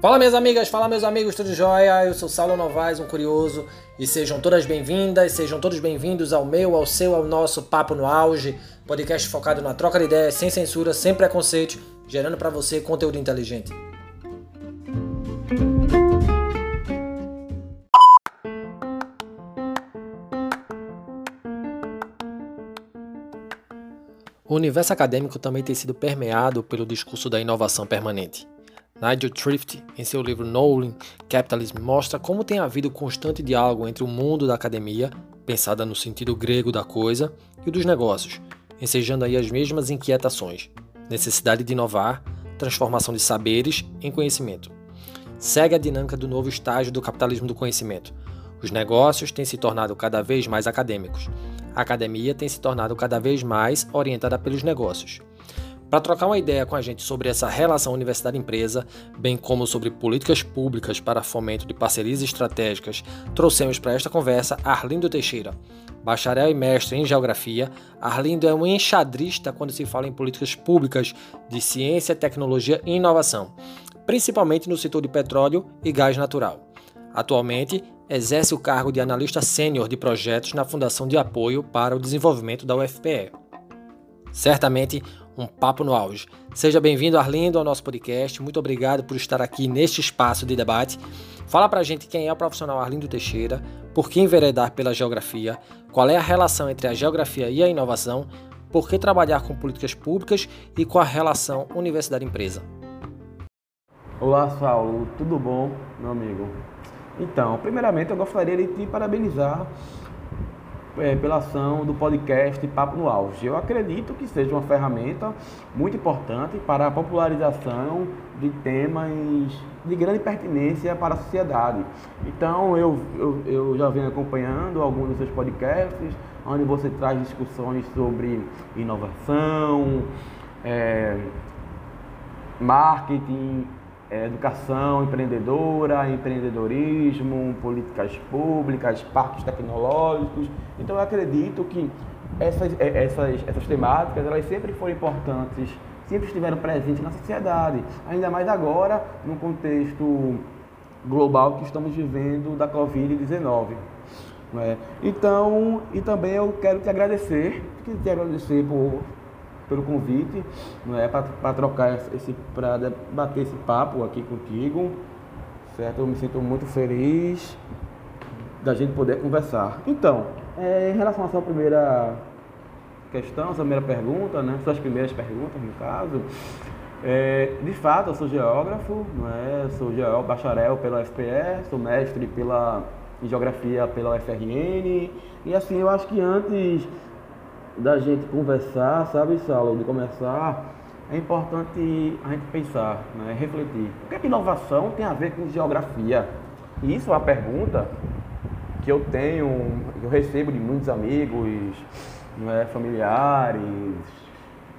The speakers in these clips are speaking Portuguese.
Fala minhas amigas, fala meus amigos, tudo jóia? Eu sou Saulo Novaes, um curioso, e sejam todas bem-vindas, sejam todos bem-vindos ao meu, ao seu, ao nosso Papo no Auge, podcast focado na troca de ideias, sem censura, sem preconceito, gerando para você conteúdo inteligente. O universo acadêmico também tem sido permeado pelo discurso da inovação permanente. Nigel Thrift, em seu livro Knowing Capitalism, mostra como tem havido constante diálogo entre o mundo da academia, pensada no sentido grego da coisa, e o dos negócios, ensejando aí as mesmas inquietações: necessidade de inovar, transformação de saberes em conhecimento. Segue a dinâmica do novo estágio do capitalismo do conhecimento. Os negócios têm se tornado cada vez mais acadêmicos. A academia tem se tornado cada vez mais orientada pelos negócios. Para trocar uma ideia com a gente sobre essa relação universidade-empresa, bem como sobre políticas públicas para fomento de parcerias estratégicas, trouxemos para esta conversa Arlindo Teixeira. Bacharel e mestre em Geografia, Arlindo é um enxadrista quando se fala em políticas públicas de ciência, tecnologia e inovação, principalmente no setor de petróleo e gás natural. Atualmente, exerce o cargo de analista sênior de projetos na Fundação de Apoio para o Desenvolvimento da UFPE. Certamente um papo no auge. Seja bem-vindo, Arlindo, ao nosso podcast. Muito obrigado por estar aqui neste espaço de debate. Fala pra gente quem é o profissional Arlindo Teixeira, por que enveredar pela geografia, qual é a relação entre a geografia e a inovação, por que trabalhar com políticas públicas e com a relação universidade-empresa. Olá, Saulo, tudo bom, meu amigo? Então, primeiramente eu gostaria de te parabenizar é, pela ação do podcast Papo no Auge. Eu acredito que seja uma ferramenta muito importante para a popularização de temas de grande pertinência para a sociedade. Então, eu, eu, eu já venho acompanhando alguns dos seus podcasts, onde você traz discussões sobre inovação, é, marketing, é, educação empreendedora, empreendedorismo, políticas públicas, parques tecnológicos. Então eu acredito que essas, é, essas, essas temáticas elas sempre foram importantes, sempre estiveram presentes na sociedade, ainda mais agora no contexto global que estamos vivendo da Covid-19. É? Então, e também eu quero te agradecer, quero te agradecer por pelo convite, não é para trocar esse para bater esse papo aqui contigo, certo? Eu me sinto muito feliz da gente poder conversar. Então, é, em relação à sua primeira questão, sua primeira pergunta, né? Suas primeiras perguntas, no caso, é, de fato, eu sou geógrafo, não é? Sou geógrafo, bacharel pela FPE, sou mestre pela em geografia pela UFRN e assim eu acho que antes da gente conversar, sabe, Saulo, de começar, é importante a gente pensar, né, refletir. O que, é que inovação tem a ver com geografia? Isso é uma pergunta que eu tenho, eu recebo de muitos amigos, né, familiares,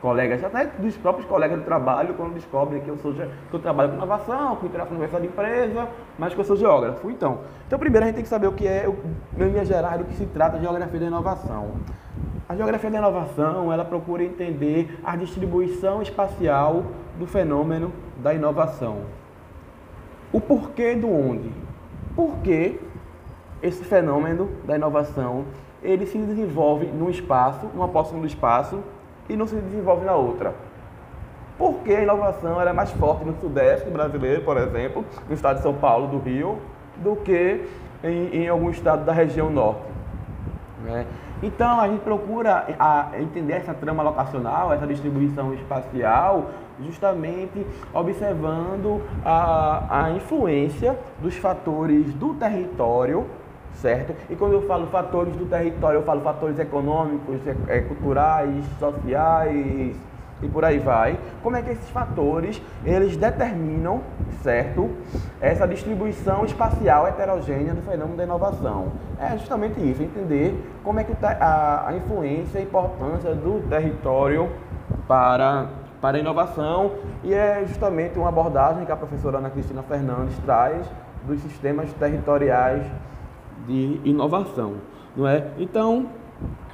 colegas, até dos próprios colegas do trabalho, quando descobrem que eu sou que eu trabalho com inovação, que eu trabalho com universidade de empresa, mas que eu sou geógrafo. Então, então primeiro a gente tem que saber o que é, em linha geral, do que se trata a geografia da inovação. A geografia da inovação, ela procura entender a distribuição espacial do fenômeno da inovação. O porquê do onde? Por que esse fenômeno da inovação, ele se desenvolve num espaço, numa porção do espaço, e não se desenvolve na outra? Porque a inovação é mais forte no sudeste brasileiro, por exemplo, no estado de São Paulo, do Rio, do que em, em algum estado da região norte. Né? Então a gente procura a, entender essa trama locacional, essa distribuição espacial, justamente observando a, a influência dos fatores do território certo? E quando eu falo fatores do território, eu falo fatores econômicos, é, culturais, sociais, e por aí vai. Como é que esses fatores eles determinam, certo, essa distribuição espacial heterogênea do fenômeno da inovação? É justamente isso, entender como é que a, a influência e a importância do território para para a inovação e é justamente uma abordagem que a professora Ana Cristina Fernandes traz dos sistemas territoriais de inovação, não é? Então,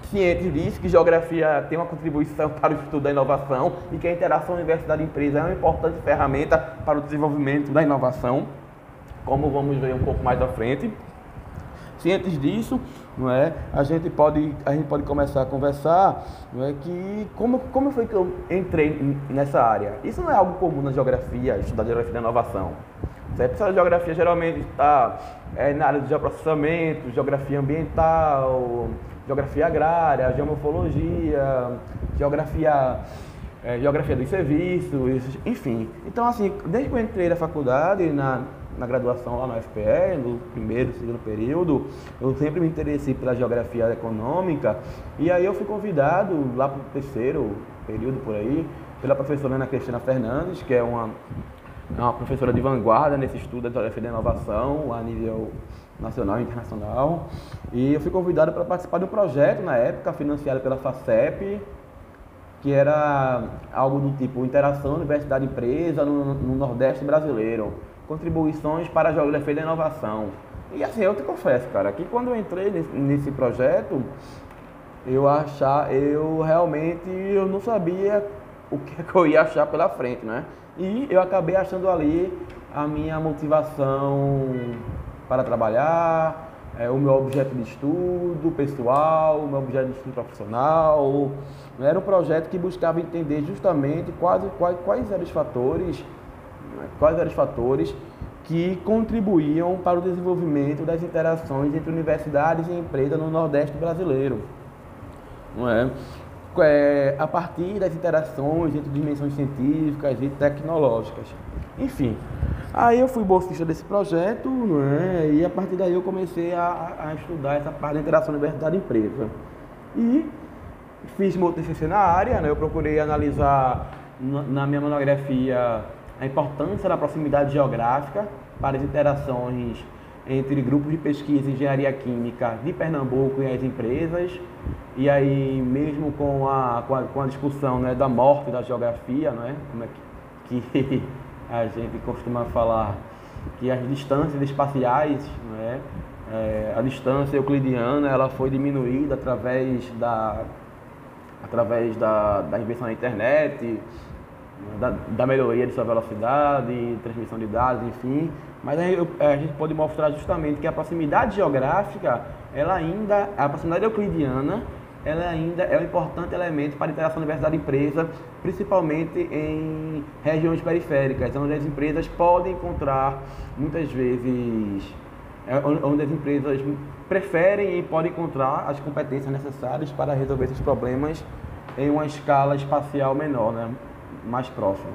cientes disso que geografia tem uma contribuição para o estudo da inovação e que a interação universidade-empresa é uma importante ferramenta para o desenvolvimento da inovação, como vamos ver um pouco mais à frente. Cientes disso, não é? A gente pode a gente pode começar a conversar, não é? Que como como foi que eu entrei nessa área? Isso não é algo comum na geografia, estudar geografia da inovação. Você precisa de geografia geralmente está é, na área de geoprocessamento, geografia ambiental, geografia agrária, geomorfologia, geografia, é, geografia dos serviços, enfim. Então, assim, desde que eu entrei na faculdade, na, na graduação lá na UFPE, no primeiro, segundo período, eu sempre me interessei pela geografia econômica, e aí eu fui convidado lá para o terceiro período por aí, pela professora Ana Cristina Fernandes, que é uma, é uma professora de vanguarda nesse estudo da geografia da inovação a nível nacional e internacional. E eu fui convidado para participar de um projeto na época, financiado pela FACEP, que era algo do tipo Interação Universidade-Empresa no, no, Nordeste brasileiro, contribuições para a geografia da inovação. E assim, eu te confesso, cara, que quando eu entrei nesse, nesse projeto, eu achar, eu realmente eu não sabia o que, que eu ia achar pela frente, né? E eu acabei achando ali a minha motivação para trabalhar, é, o meu objeto de estudo pessoal, o meu objeto de estudo profissional. Era um projeto que buscava entender justamente quais, quais, quais eram os fatores, né, quais eram os fatores que contribuíam para o desenvolvimento das interações entre universidades e empresas no Nordeste brasileiro. Não é? É? a partir das interações entre dimensões científicas e tecnológicas. Enfim, Aí eu fui bolsista desse projeto, né, e a partir daí eu comecei a, a estudar essa parte da interação universidade-empresa. E fiz meu TCC na área, né, eu procurei analisar na minha monografia a importância da proximidade geográfica para as interações entre grupos de pesquisa em engenharia química de Pernambuco e as empresas. E aí, mesmo com a, com a, com a discussão né, da morte da geografia, né, como é que, que a gente costuma falar que as distâncias espaciais, né, é, a distância euclidiana, ela foi diminuída através da, através da, da invenção da internet, da, da, melhoria de sua velocidade, transmissão de dados, enfim. Mas aí a gente pode mostrar justamente que a proximidade geográfica, ela ainda, a proximidade euclidiana, ela ainda é um importante elemento para a interação universidade-empresa, principalmente em regiões periféricas, onde as empresas podem encontrar, muitas vezes, é, onde as empresas preferem e podem encontrar as competências necessárias para resolver esses problemas em uma escala espacial menor, né? Mais próxima.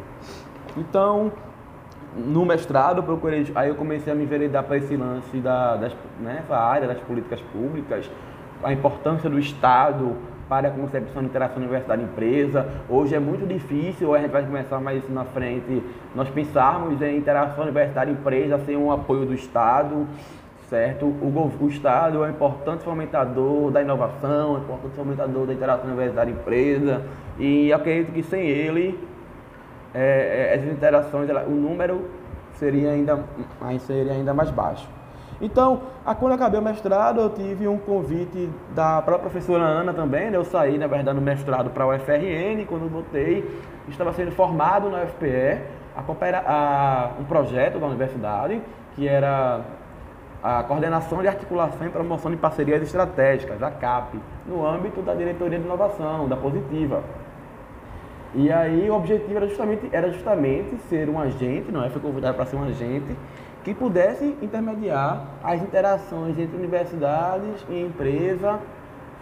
Então, no mestrado, procurei, aí eu comecei a me enveredar para esse lance da, das, né, área das políticas públicas, a importância do Estado para a concepção de interação universidade-empresa. Hoje é muito difícil, a gente vai começar mais isso na frente, nós pensarmos em interação universidade-empresa sem um apoio do Estado, certo? O, o Estado é um importante fomentador da inovação, é um importante fomentador da interação universidade-empresa, e acredito que sem ele, é, é essas interações, o número seria ainda, seria ainda mais baixo. Então, quando acabei o mestrado, eu tive um convite da própria professora Ana também, né? Eu saí, na verdade, no mestrado para o UFRN, quando voltei, estava sendo formado na UFPE, a, a, um projeto da universidade, que era a coordenação de articulação e promoção de parcerias estratégicas, a CAP, no âmbito da diretoria de inovação, da Positiva. E aí o objetivo era justamente, era justamente ser um agente, não é? Foi convidado para ser um agente que pudesse intermediar as interações entre universidades e empresa,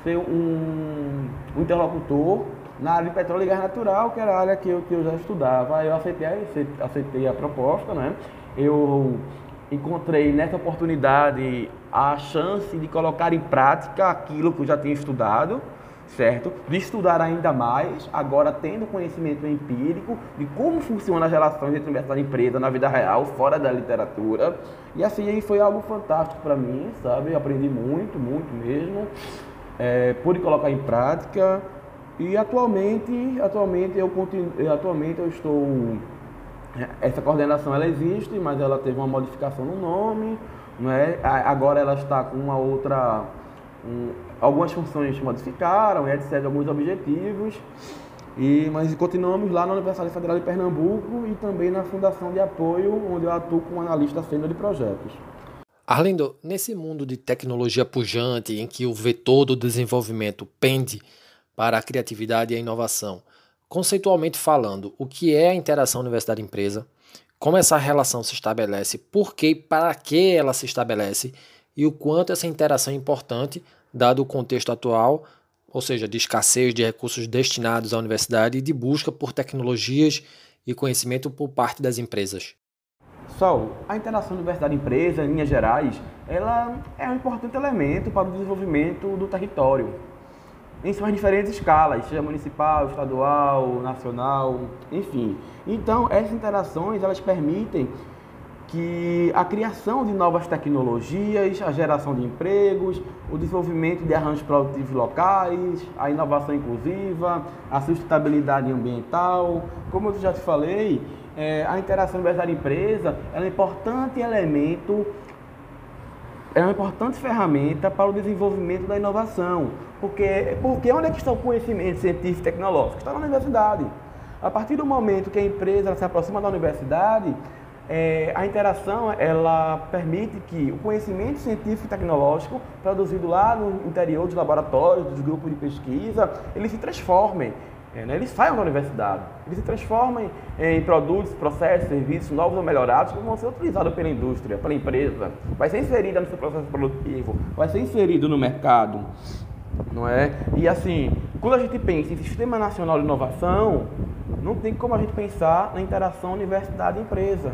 ser um, um interlocutor na área de petróleo e gás natural, que era a área que eu, que eu já estudava. Eu aceitei, aceitei a proposta, né? Eu encontrei nessa oportunidade a chance de colocar em prática aquilo que eu já tinha estudado certo? De estudar ainda mais, agora tendo conhecimento empírico de como funcionam as relações entre universidade e empresa na vida real, fora da literatura. E assim foi algo fantástico para mim, sabe? Aprendi muito, muito mesmo. É, pude colocar em prática e atualmente, atualmente eu continuo, atualmente eu estou essa coordenação ela existe, mas ela teve uma modificação no nome, não é? Agora ela está com uma outra um, algumas funções modificaram, etc., alguns objetivos, e, mas continuamos lá na Universidade Federal de Pernambuco e também na Fundação de Apoio, onde eu atuo como analista sênior de projetos. Arlindo, nesse mundo de tecnologia pujante, em que o vetor do desenvolvimento pende para a criatividade e a inovação, conceitualmente falando, o que é a interação universidade-empresa, como essa relação se estabelece, por que e para que ela se estabelece? E o quanto essa interação é importante, dado o contexto atual, ou seja, de escassez de recursos destinados à universidade e de busca por tecnologias e conhecimento por parte das empresas. Sol, a interação universidade-empresa, em linhas gerais, ela é um importante elemento para o desenvolvimento do território, em suas diferentes escalas, seja municipal, estadual, nacional, enfim. Então, essas interações, elas permitem que a criação de novas tecnologias, a geração de empregos, o desenvolvimento de arranjos produtivos locais, a inovação inclusiva, a sustentabilidade ambiental, como eu já te falei, é, a interação universidade-empresa é um importante elemento, é uma importante ferramenta para o desenvolvimento da inovação. Porque, porque onde é que está o conhecimento científico e tecnológico? Está na universidade. A partir do momento que a empresa se aproxima da universidade, é, a interação ela permite que o conhecimento científico e tecnológico produzido lá no interior dos laboratórios, dos grupos de pesquisa, ele se transforme. É, né? Eles saiam da universidade, eles se transformam em produtos, processos, serviços novos ou melhorados que vão ser utilizados pela indústria, pela empresa, vai ser inserida no seu processo produtivo, vai ser inserido no mercado, não é? E assim, quando a gente pensa em Sistema Nacional de Inovação, não tem como a gente pensar na interação universidade-empresa.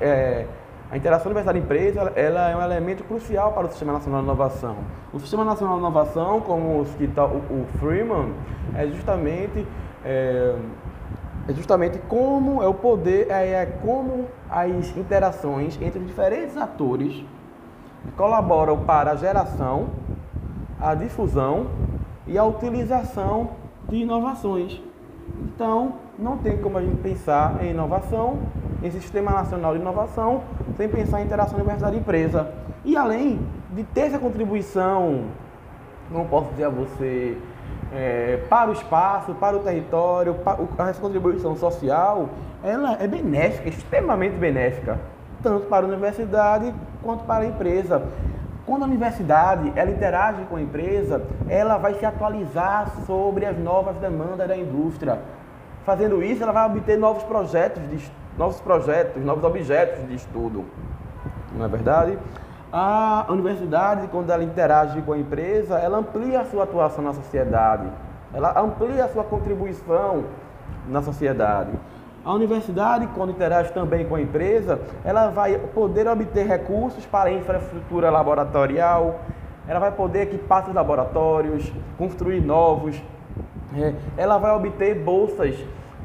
É, a interação universidade-empresa ela é um elemento crucial para o Sistema Nacional de Inovação. O Sistema Nacional de Inovação, como cita o, o Freeman, é justamente é, é, justamente como é o poder, é, é como as interações entre diferentes atores colaboram para a geração, a difusão e a utilização de inovações. Então, não tem como a gente pensar em inovação, em Sistema Nacional de Inovação, sem pensar em interação universidade-empresa. E além de ter essa contribuição, não posso dizer a você, é, para o espaço, para o território, para, essa contribuição social, ela é benéfica, extremamente benéfica, tanto para a universidade quanto para a empresa. Quando a universidade ela interage com a empresa, ela vai se atualizar sobre as novas demandas da indústria. Fazendo isso, ela vai obter novos projetos, de, novos projetos, novos objetos de estudo. Não é verdade? A universidade, quando ela interage com a empresa, ela amplia a sua atuação na sociedade. Ela amplia a sua contribuição na sociedade. A universidade, quando interage também com a empresa, ela vai poder obter recursos para infraestrutura laboratorial, ela vai poder equipar seus laboratórios, construir novos, é, ela vai obter bolsas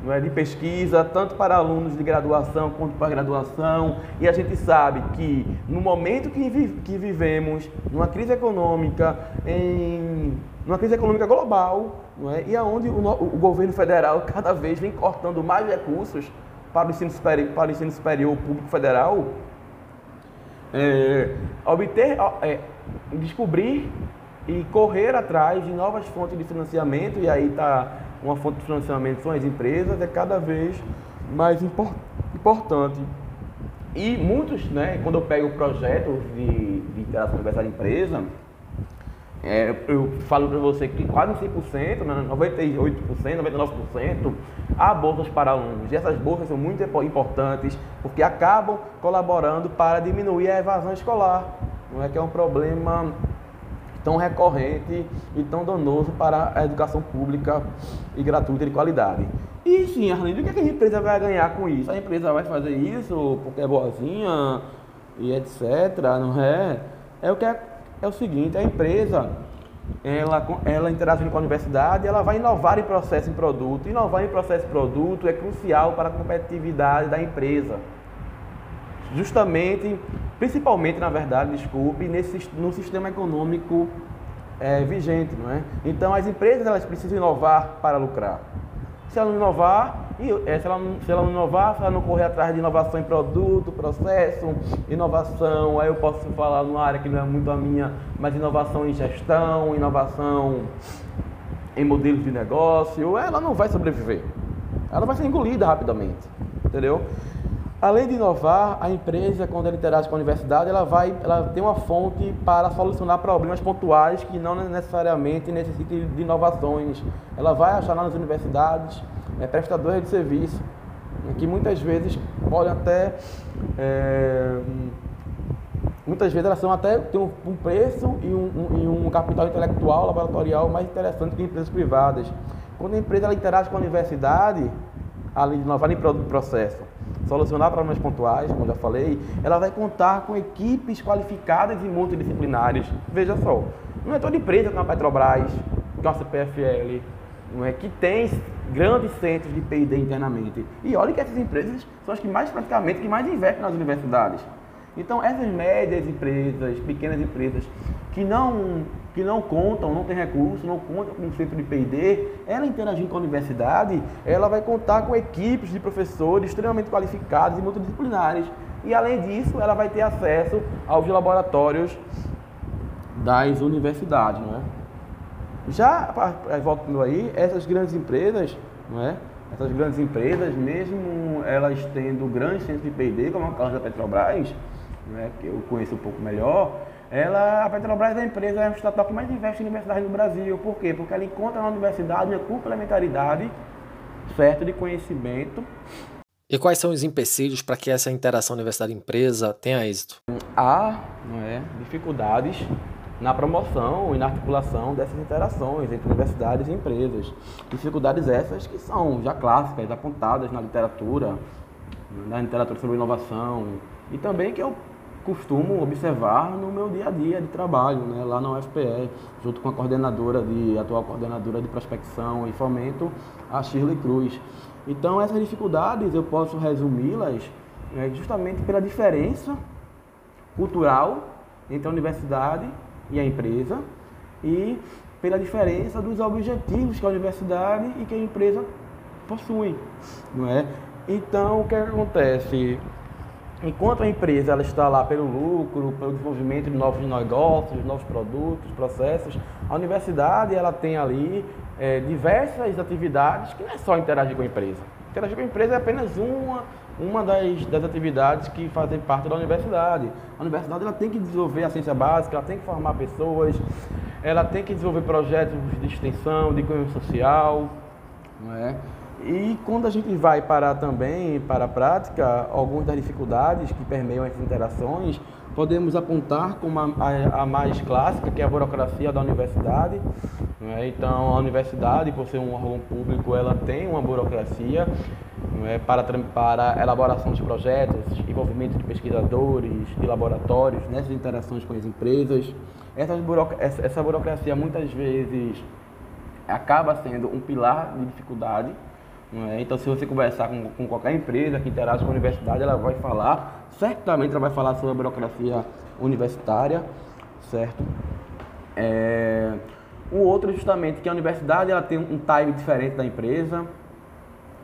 é, de pesquisa, tanto para alunos de graduação quanto para graduação, e a gente sabe que no momento que, vi que vivemos, numa crise econômica, em numa crise econômica global, não é? e aonde o, o, governo federal cada vez vem cortando mais recursos para o ensino superior, para o ensino superior público federal, é, obter, é, descobrir e correr atrás de novas fontes de financiamento, e aí está uma fonte de financiamento são as empresas, é cada vez mais import, importante. E muitos, né, quando eu pego projetos de, de interação universidade-empresa, é, eu falo para você que quase 100%, né, 98%, 99% há bolsas para alunos. E essas bolsas são muito importantes porque acabam colaborando para diminuir a evasão escolar, não é que é um problema tão recorrente e tão danoso para a educação pública e gratuita de qualidade. E sim, Arlindo, o que, é que a empresa vai ganhar com isso? A empresa vai fazer isso porque é boazinha e etc, não é? É o que é é o seguinte, a empresa, ela, ela interagindo com a universidade, ela vai inovar em processo em produto. Inovar em processo em produto é crucial para a competitividade da empresa. Justamente, principalmente, na verdade, desculpe, nesse, no sistema econômico é, vigente, não é? Então, as empresas elas precisam inovar para lucrar. Se ela não inovar, E é, se, ela, se ela não inovar, se ela não correr atrás de inovação em produto, processo, inovação, aí eu posso falar numa área que não é muito a minha, mas inovação em gestão, inovação em modelos de negócio, ela não vai sobreviver. Ela vai ser engolida rapidamente, entendeu? Além de inovar, a empresa, quando ela interage com a universidade, ela vai, ela tem uma fonte para solucionar problemas pontuais que não necessariamente necessitam de inovações. Ela vai achar nas universidades é, prestadores de serviço né, que muitas vezes podem até é, muitas vezes elas são até têm um, preço e um, um, e um, capital intelectual laboratorial mais interessante que empresas privadas. Quando a empresa ela interage com a universidade, além de inovar em processo, solucionar problemas pontuais, como já falei, ela vai contar com equipes qualificadas e multidisciplinares. Veja só, não é toda empresa como a Petrobras, que é uma CPFL, não é, que tem grandes centros de P&D internamente. E olha que essas empresas são as que mais praticamente que mais investem nas universidades. Então essas médias empresas, pequenas empresas que não que não contam, não tem recurso, não contam com um centro de P&D, ela interagindo com a universidade, ela vai contar com equipes de professores extremamente qualificados e multidisciplinares. E além disso, ela vai ter acesso aos laboratórios das universidades, não é? Já, voltando aí, essas grandes empresas, não é? Essas grandes empresas, mesmo elas tendo grandes centros de P&D, como é o caso da Petrobras, é? que eu conheço um pouco melhor, ela, a Petrobras é a empresa, é um estatal que mais investe em universidade no Brasil. Por quê? Porque ela encontra na universidade uma complementaridade certa de conhecimento. E quais são os empecilhos para que essa interação universidade-empresa tenha êxito? Há é, dificuldades na promoção e na articulação dessas interações entre universidades e empresas. Dificuldades essas que são já clássicas, apontadas na literatura, na literatura sobre inovação, e também que eu costumo observar no meu dia a dia de trabalho, né, lá na UFPE, junto com a coordenadora de atual coordenadora de prospecção e fomento, a Shirley Cruz. Então essas dificuldades eu posso resumi-las né, justamente pela diferença cultural entre a universidade e a empresa e pela diferença dos objetivos que a universidade e que a empresa possui, não é? Então o que, é que acontece? Enquanto a empresa ela está lá pelo lucro, pelo desenvolvimento de novos negócios, novos produtos, processos, a universidade ela tem ali é, diversas atividades que não é só interagir com a empresa. Interagir com a empresa é apenas uma, uma das, das atividades que fazem parte da universidade. A universidade ela tem que desenvolver a ciência básica, ela tem que formar pessoas, ela tem que desenvolver projetos de extensão, de cunho social, não é? E quando a gente vai para também para a prática, algumas das dificuldades que permeiam essas interações, podemos apontar como a, a, a mais clássica, que é a burocracia da universidade. É? Então, a universidade, por ser um órgão público, ela tem uma burocracia é? para, para elaboração de projetos, envolvimento de pesquisadores, de laboratórios, nessas interações com as empresas. Essa, essa, essa burocracia, muitas vezes, acaba sendo um pilar de dificuldade é? Então, se você conversar com, com, qualquer empresa que interage com a universidade, ela vai falar, certamente ela vai falar sobre a burocracia universitária, certo? É, o outro, justamente, que a universidade ela tem um time diferente da empresa,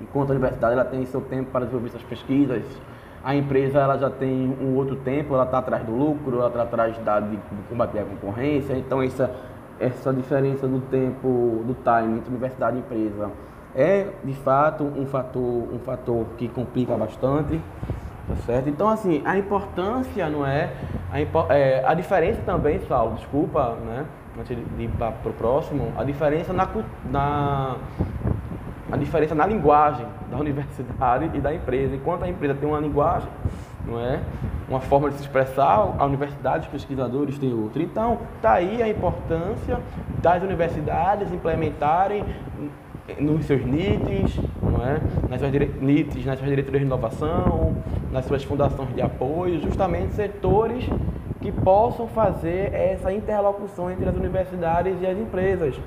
enquanto a universidade ela tem seu tempo para desenvolver suas pesquisas, a empresa ela já tem um outro tempo, ela está atrás do lucro, ela está atrás da, de, de combater a concorrência, então essa, essa diferença do tempo, do time entre universidade e empresa é de fato um fator, um fator que complica bastante, tá certo? Então assim, a importância não é a, é, a diferença também, Saulo, desculpa, né? Antes de ir para o próximo, a diferença na, na a diferença na linguagem da universidade e da empresa. Enquanto a empresa tem uma linguagem, não é? Uma forma de se expressar, a universidade, os pesquisadores têm outra. Então, está aí a importância das universidades implementarem nos seus NITs, não é? nas suas NITs, nas suas diretorias de inovação, nas suas fundações de apoio, justamente setores que possam fazer essa interlocução entre as universidades e as empresas.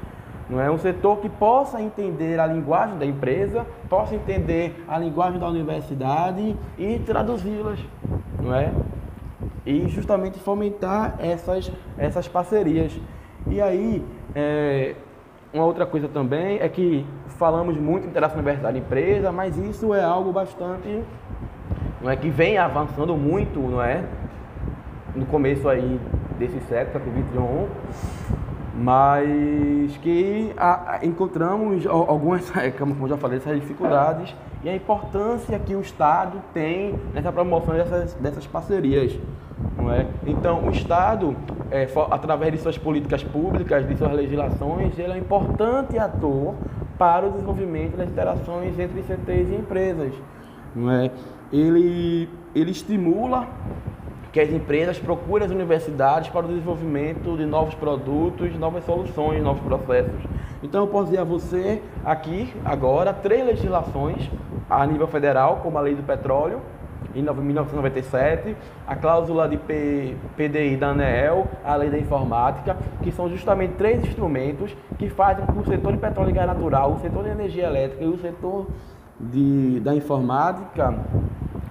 Não é um setor que possa entender a linguagem da empresa, possa entender a linguagem da universidade e traduzi-las, não é? E justamente fomentar essas, essas parcerias. E aí, é, uma outra coisa também é que falamos muito em interação universidade-empresa, mas isso é algo bastante, não é que vem avançando muito, não é? No começo aí desse século, século XXI, mas que a, a, encontramos algumas, como eu já falei, essas dificuldades e a importância que o Estado tem nessa promoção dessas, dessas parcerias. Não é? Então, o Estado, é, através de suas políticas públicas, de suas legislações, ele é um importante ator para o desenvolvimento das interações entre CTs e empresas. Não é? ele, ele estimula que as empresas procurem as universidades para o desenvolvimento de novos produtos, novas soluções, novos processos. Então eu posso dizer a você aqui, agora, três legislações a nível federal, como a Lei do Petróleo, em 1997, a cláusula de P, PDI da ANEEL, a Lei da Informática, que são justamente três instrumentos que fazem com que o setor de petróleo e gás natural, o setor de energia elétrica e o setor de, da informática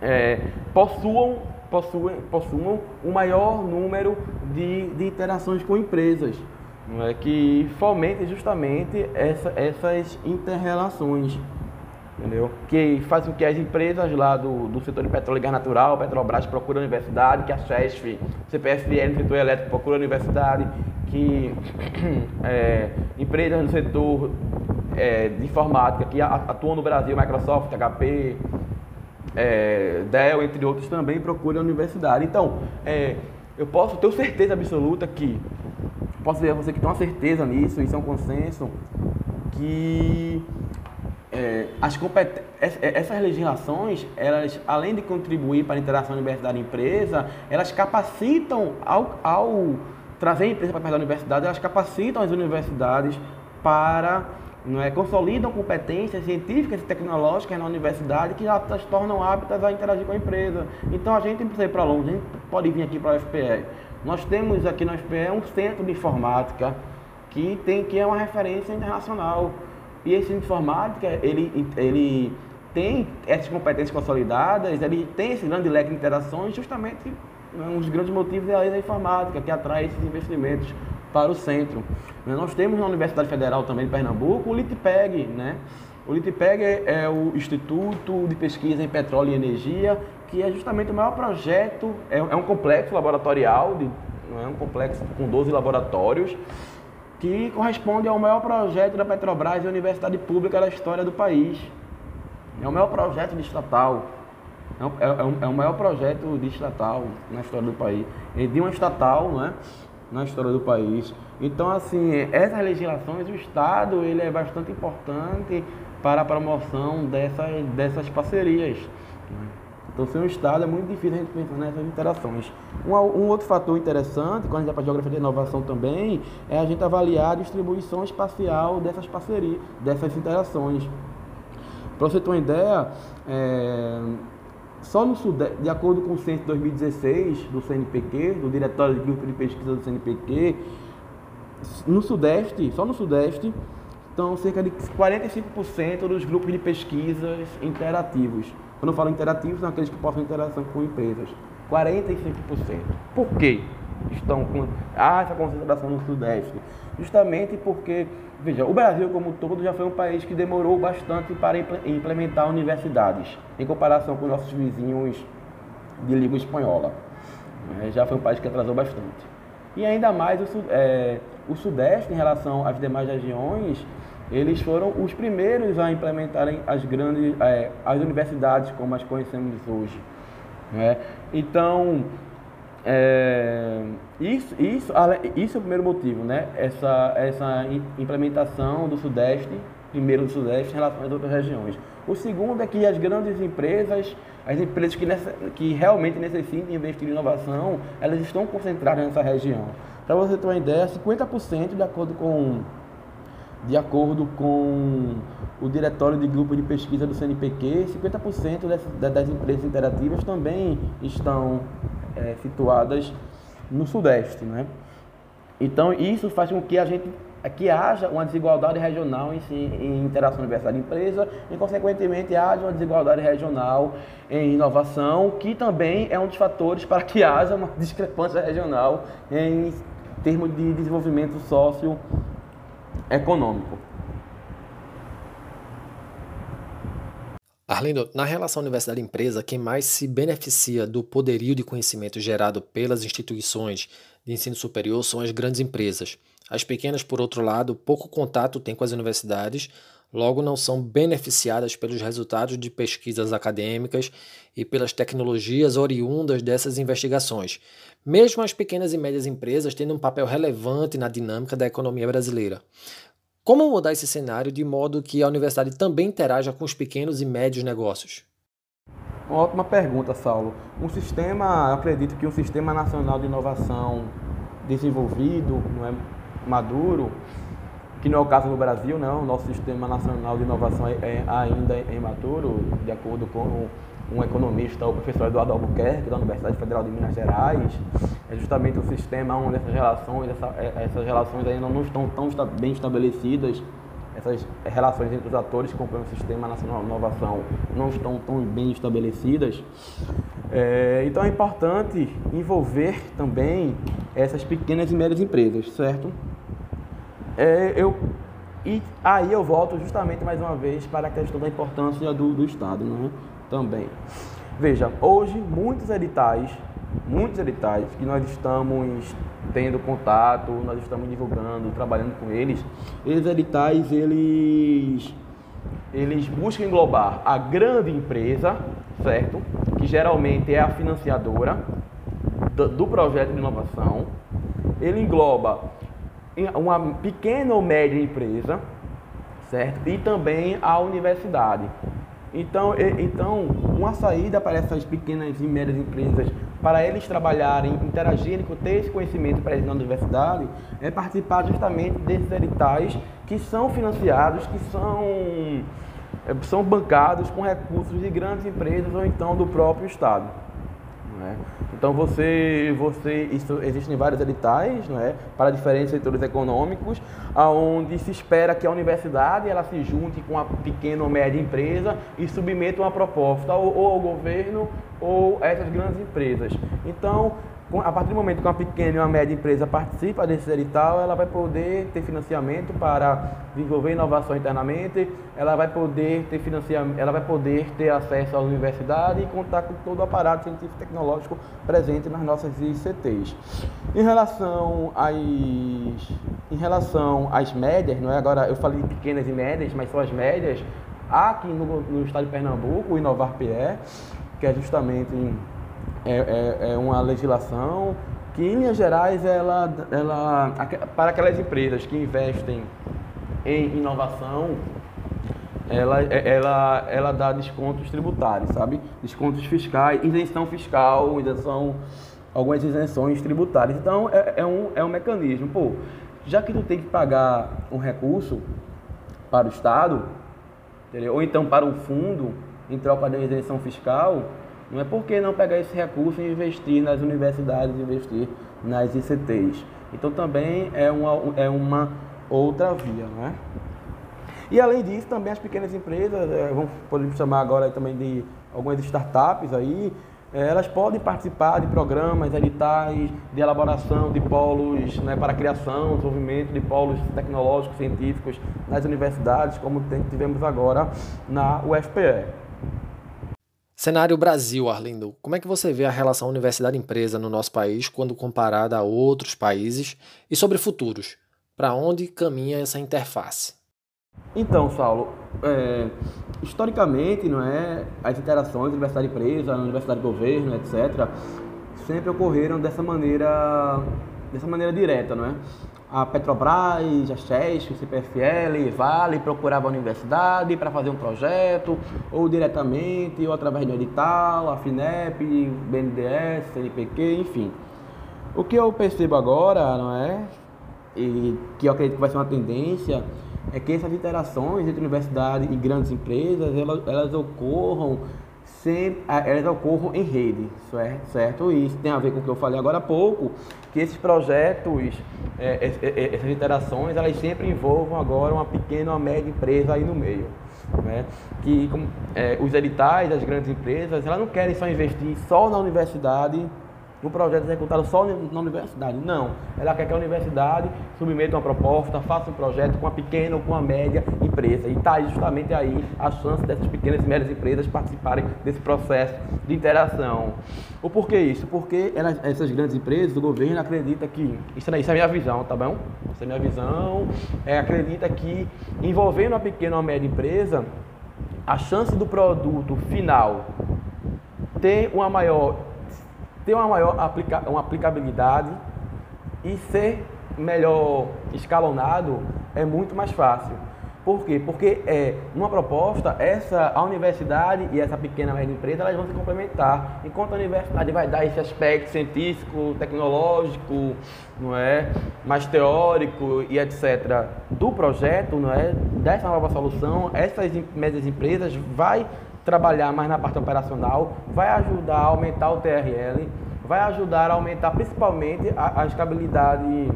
é, possuam possuem, possuam um maior número de, de interações com empresas, é? que fomentem justamente essa, essas interrelações. Entendeu? Que faz com que as empresas lá do, do setor de petróleo e gás natural, Petrobras procura a universidade, que a CESF, CPFL no setor elétrico procura a universidade, que é, empresas no setor é, de informática que atuam no Brasil, Microsoft, HP, é, Dell, entre outros, também procuram a universidade. Então, é, eu posso ter certeza absoluta que, posso dizer a você que tem uma certeza nisso, isso é um consenso, que é, as essas legislações, elas, além de contribuir para a interação universidade-empresa, elas capacitam, ao, ao trazer a empresa para perto da universidade, elas capacitam as universidades para não é, consolidam competências científicas e tecnológicas na universidade que as tornam aptas a interagir com a empresa. Então a gente não precisa ir para longe, a gente pode vir aqui para a UFPE. Nós temos aqui na UFPE um centro de informática que, tem, que é uma referência internacional. E esse de informática, ele, ele tem essas competências consolidadas, ele tem esse grande leque de interações, justamente né, um dos grandes motivos é a da informática, que atrai esses investimentos para o centro. Nós temos na Universidade Federal também de Pernambuco o LITPEG, né? O LITPEG é, é o Instituto de Pesquisa em Petróleo e Energia, que é justamente o maior projeto, é, é um complexo laboratorial, de, é um complexo com 12 laboratórios, que corresponde ao maior projeto da Petrobras e Universidade Pública da história do país. É o maior projeto de estatal. É, é, é, é o maior projeto de estatal na história do país. De uma estatal, não é? na história do país. Então, assim, essas legislações, o Estado ele é bastante importante para a promoção dessas, dessas parcerias. Então, sem o Estado é muito difícil a gente pensar nessas interações. Um, um outro fator interessante, quando a gente vai para a geografia de inovação também, é a gente avaliar a distribuição espacial dessas parcerias, dessas interações. Para você ter uma ideia, é, só no Sudeste, de acordo com o censo de 2016 do CNPq, do Diretório de Grupo de Pesquisa do CNPq, no Sudeste, só no Sudeste, estão cerca de 45% dos grupos de pesquisas interativos. Quando eu falo interativos, são aqueles que possam interação com empresas. 45%. Por quê? Estão com ah, essa concentração no Sudeste. Justamente porque Veja, o Brasil como todo já foi um país que demorou bastante para implementar universidades, em comparação com nossos vizinhos de língua espanhola. É, já foi um país que atrasou bastante. E ainda mais o, é, o Sudeste, em relação às demais regiões, eles foram os primeiros a implementarem as grandes é, as universidades como as conhecemos hoje. Né? Então, é, isso, isso, isso é o primeiro motivo, né? Essa, essa implementação do Sudeste, primeiro do Sudeste, em relação às outras regiões. O segundo é que as grandes empresas, as empresas que, nessa, que realmente necessitam investir em inovação, elas estão concentradas nessa região. Para você ter uma ideia, 50% de acordo com de acordo com o diretório de grupo de pesquisa do CNPq, 50% das, das empresas interativas também estão é, situadas no Sudeste. Né? Então, isso faz com que a gente que haja uma desigualdade regional em, em interação universidade-empresa e, consequentemente, haja uma desigualdade regional em inovação, que também é um dos fatores para que haja uma discrepância regional em termos de desenvolvimento sócio econômico. Arlindo, na relação universidade-empresa, quem mais se beneficia do poderio de conhecimento gerado pelas instituições de ensino superior são as grandes empresas. As pequenas, por outro lado, pouco contato têm com as universidades, logo não são beneficiadas pelos resultados de pesquisas acadêmicas e pelas tecnologias oriundas dessas investigações, mesmo as pequenas e médias empresas tendo um papel relevante na dinâmica da economia brasileira. Como mudar esse cenário de modo que a universidade também interaja com os pequenos e médios negócios? Uma ótima pergunta, Saulo. Um sistema, acredito que um sistema nacional de inovação desenvolvido, não é maduro, que não é o caso do Brasil, não. O nosso sistema nacional de inovação é, é ainda é imaturo, de acordo com um economista, o professor Eduardo Albuquerque, da Universidade Federal de Minas Gerais. É justamente um sistema onde essas relações, essa, é, essas relações ainda não estão tão bem estabelecidas, essas relações entre os atores que compõem o Sistema Nacional de Inovação não estão tão bem estabelecidas. É, então é importante envolver também essas pequenas e médias empresas, certo? É, eu, e aí eu volto justamente mais uma vez para a questão da importância do, do Estado. Né? Também. Veja, hoje muitos editais, muitos editais que nós estamos tendo contato, nós estamos divulgando, trabalhando com eles, esses editais eles eles buscam englobar a grande empresa, certo? Que geralmente é a financiadora do, do projeto de inovação. Ele engloba uma pequena ou média empresa, certo? E também a universidade. Então, então, uma saída para essas pequenas e médias empresas, para eles trabalharem, interagirem, ter esse conhecimento para eles na universidade, é participar justamente desses editais que são financiados, que são, é, são bancados com recursos de grandes empresas ou então do próprio Estado. Né? Então você, você isso, existem vários editais né, para diferentes setores econômicos, aonde se espera que a universidade ela se junte com a pequena ou média empresa e submeta uma proposta ou, ou ao governo ou a essas grandes empresas. Então a partir do momento que uma pequena e uma média empresa participa desse edital, ela vai poder ter financiamento para desenvolver inovação internamente, ela vai poder ter financiamento, ela vai poder ter acesso à universidade e contar com todo o aparato científico e tecnológico presente nas nossas ICTs. Em relação às em relação às médias, não é agora eu falei pequenas e médias, mas são as médias, aqui no, no estado de Pernambuco, o Inovar PE, que é justamente é, é, é uma legislação que, em linhas gerais, ela, ela, para aquelas empresas que investem em inovação, ela, ela, ela dá descontos tributários, sabe? Descontos fiscais, isenção fiscal, isenção, algumas isenções tributárias. Então, é, é, um, é um mecanismo. Pô, já que tu tem que pagar um recurso para o Estado, entendeu? ou então para o fundo, em troca de isenção fiscal, não é por que não pegar esse recurso e investir nas universidades, investir nas ICTs. Então também é uma, é uma outra via, não é? E além disso, também as pequenas empresas, é, vamos podemos chamar agora também de algumas startups aí, é, elas podem participar de programas, editais de elaboração de polos né, para criação, desenvolvimento de polos tecnológicos, científicos nas universidades, como tivemos agora na UFPE. Cenário Brasil, Arlindo. Como é que você vê a relação universidade-empresa no nosso país quando comparada a outros países e sobre futuros? Para onde caminha essa interface? Então, Saulo, é, historicamente, não é, as interações universidade-empresa, universidade-governo, etc., sempre ocorreram dessa maneira, dessa maneira direta, não é? a Petrobras, a Chesc, o CPFL, Vale procurava a universidade para fazer um projeto, ou diretamente, ou através do edital, a FINEP, BNDES, CNPq, enfim. O que eu percebo agora, não é? E que eu acredito que vai ser uma tendência, é que essas interações entre universidade e grandes empresas, elas, elas ocorram sempre, elas ocorram em rede, certo? E isso tem a ver com o que eu falei agora há pouco, que esses projetos, é, é, é, essas interações, elas sempre envolvam agora uma pequena ou média empresa aí no meio. Né? Que é, os editais das grandes empresas, elas não querem só investir só na universidade um projeto executado só na universidade. Não. Ela quer que a universidade submeta uma proposta, faça um projeto com a pequena ou com a média empresa. E está justamente aí a chance dessas pequenas e médias empresas participarem desse processo de interação. O porquê isso? Porque elas, essas grandes empresas, o governo acredita que, isso, isso é minha visão, tá bom? Essa é minha visão, é, acredita que envolvendo a pequena ou a média empresa, a chance do produto final ter uma maior, ter uma maior aplica, uma aplicabilidade e ser melhor escalonado é muito mais fácil. Por quê? Porque é, numa proposta, essa, a universidade e essa pequena média empresa elas vão se complementar. Enquanto a universidade vai dar esse aspecto científico, tecnológico, não é, mais teórico e etc. do projeto, não é, dessa nova solução, essas médias empresas vai trabalhar mais na parte operacional, vai ajudar a aumentar o TRL, vai ajudar a aumentar principalmente a, a escalabilidade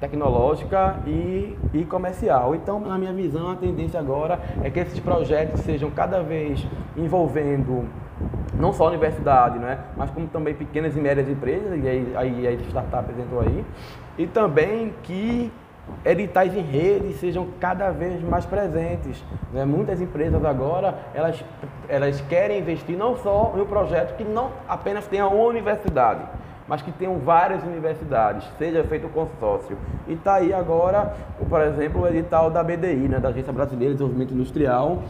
tecnológica e, e comercial. Então, na minha visão, a tendência agora é que esses projetos sejam cada vez envolvendo não só a universidade, né, mas como também pequenas e médias empresas, e aí, aí, aí startup apresentou aí, e também que editais em rede sejam cada vez mais presentes. Né? Muitas empresas agora, elas, elas querem investir não só em um projeto que não apenas tenha uma universidade, mas que tenham várias universidades, seja feito consórcio. E está aí agora, por exemplo, o edital da BDI, né, da Agência Brasileira de Desenvolvimento Industrial,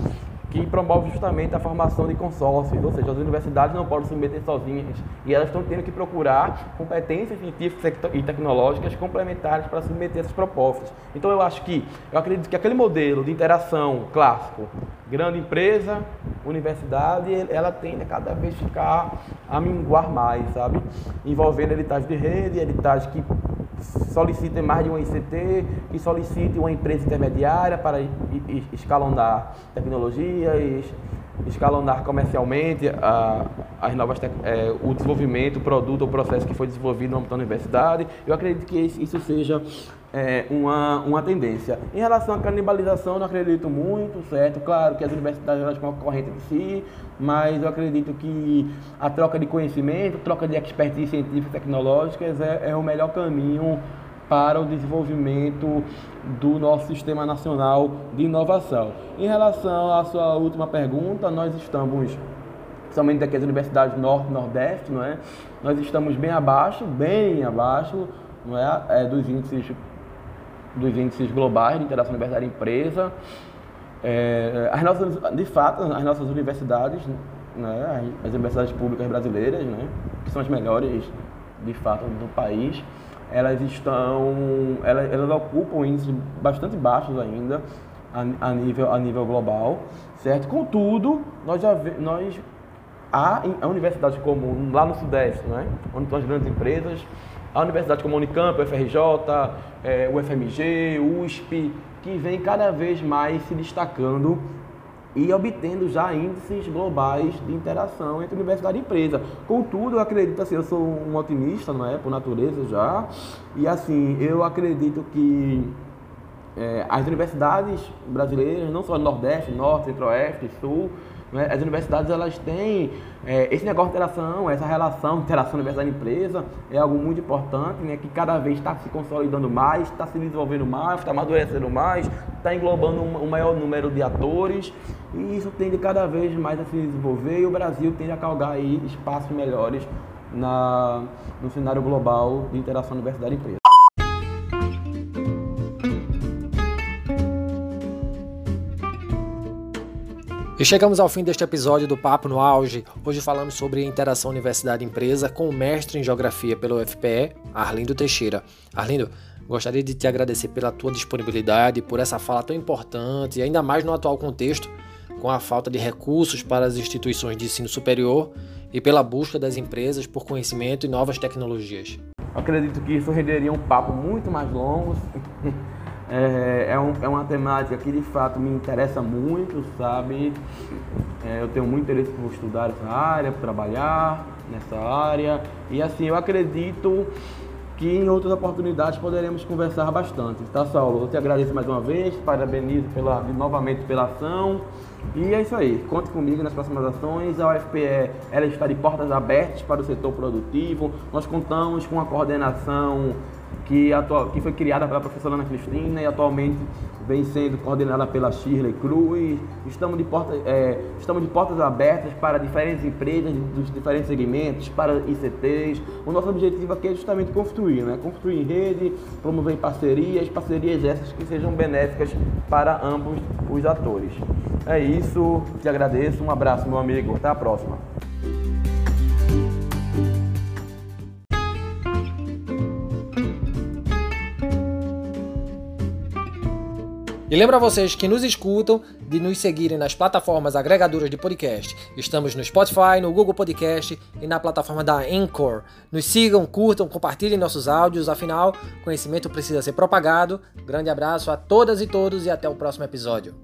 que promove justamente a formação de consórcios, ou seja, as universidades não podem se meter sozinhas e elas estão tendo que procurar competências científicas e tecnológicas complementares para submeter essas propostas. Então eu acho que, eu acredito que aquele modelo de interação clássico, grande empresa, universidade, ela tende a cada vez ficar a minguar mais, sabe? Envolvendo editais de rede, editais que solicitem mais de um ICT, que solicite uma empresa intermediária para escalonar tecnologias, escalonar comercialmente a, as novas é, o desenvolvimento, o produto ou processo que foi desenvolvido no âmbito da universidade. Eu acredito que isso seja é, uma, uma tendência. Em relação à canibalização, não acredito muito, certo? Claro que as universidades elas uma corrente de si, mas eu acredito que a troca de conhecimento, troca de expertise científicas e tecnológicas é, é o melhor caminho para o desenvolvimento do nosso sistema nacional de inovação. Em relação à sua última pergunta, nós estamos principalmente daqui as universidades norte nordeste, não é? Nós estamos bem abaixo, bem abaixo, não é, é dos índices dos índices globais de interação universitária empresa. É, as nossas, de fato, as nossas universidades, né, as universidades públicas brasileiras, né, que são as melhores de fato do país, elas estão, elas, elas ocupam índices bastante baixos ainda a, a, nível, a nível global, certo? Contudo, nós já nós há a universidade comum lá no Sudeste, né, onde estão as grandes empresas, a universidade como a Unicamp, o FRJ, é, o FMG, USP, que vem cada vez mais se destacando e obtendo já índices globais de interação entre universidade e empresa. Contudo, eu acredito assim, eu sou um otimista, não é, por natureza já, e assim, eu acredito que é, as universidades brasileiras, não só no Nordeste, Norte, Centro-Oeste, Sul, né? As universidades elas têm é, esse negócio de interação, essa relação interação universidade-empresa é algo muito importante, né? que cada vez está se consolidando mais, está se desenvolvendo mais, está amadurecendo mais, está englobando um, um, maior número de atores e isso tende cada vez mais a se desenvolver e o Brasil tende a calgar aí espaços melhores na, no cenário global de interação universidade-empresa. E chegamos ao fim deste episódio do Papo no Auge. Hoje falamos sobre interação universidade-empresa com o mestre em Geografia pelo UFPE, Arlindo Teixeira. Arlindo, gostaria de te agradecer pela tua disponibilidade, por essa fala tão importante, e ainda mais no atual contexto, com a falta de recursos para as instituições de ensino superior e pela busca das empresas por conhecimento e novas tecnologias. Acredito que isso renderia um papo muito mais longo. É, é, um, é, uma temática que de fato me interessa muito, sabe? É, eu tenho muito interesse por estudar essa área, por trabalhar nessa área. E assim, eu acredito que em outras oportunidades poderemos conversar bastante. Tá, Saulo? Eu te agradeço mais uma vez, parabenizo pela, novamente pela ação. E é isso aí, conte comigo nas próximas ações. A UFPE ela está de portas abertas para o setor produtivo. Nós contamos com a coordenação que, atual, que foi criada pela professora Ana Cristina e atualmente vem sendo coordenada pela Shirley Cruz. Estamos de, porta, é, estamos de portas abertas para diferentes empresas dos diferentes segmentos, para ICTs. O nosso objetivo aqui é justamente construir, né? construir rede, promover parcerias, parcerias essas que sejam benéficas para ambos os atores. É isso, te agradeço, um abraço meu amigo, até a próxima. E lembra vocês que nos escutam de nos seguirem nas plataformas agregadoras de podcast. Estamos no Spotify, no Google Podcast e na plataforma da Anchor. Nos sigam, curtam, compartilhem nossos áudios, afinal, conhecimento precisa ser propagado. Grande abraço a todas e todos e até o próximo episódio.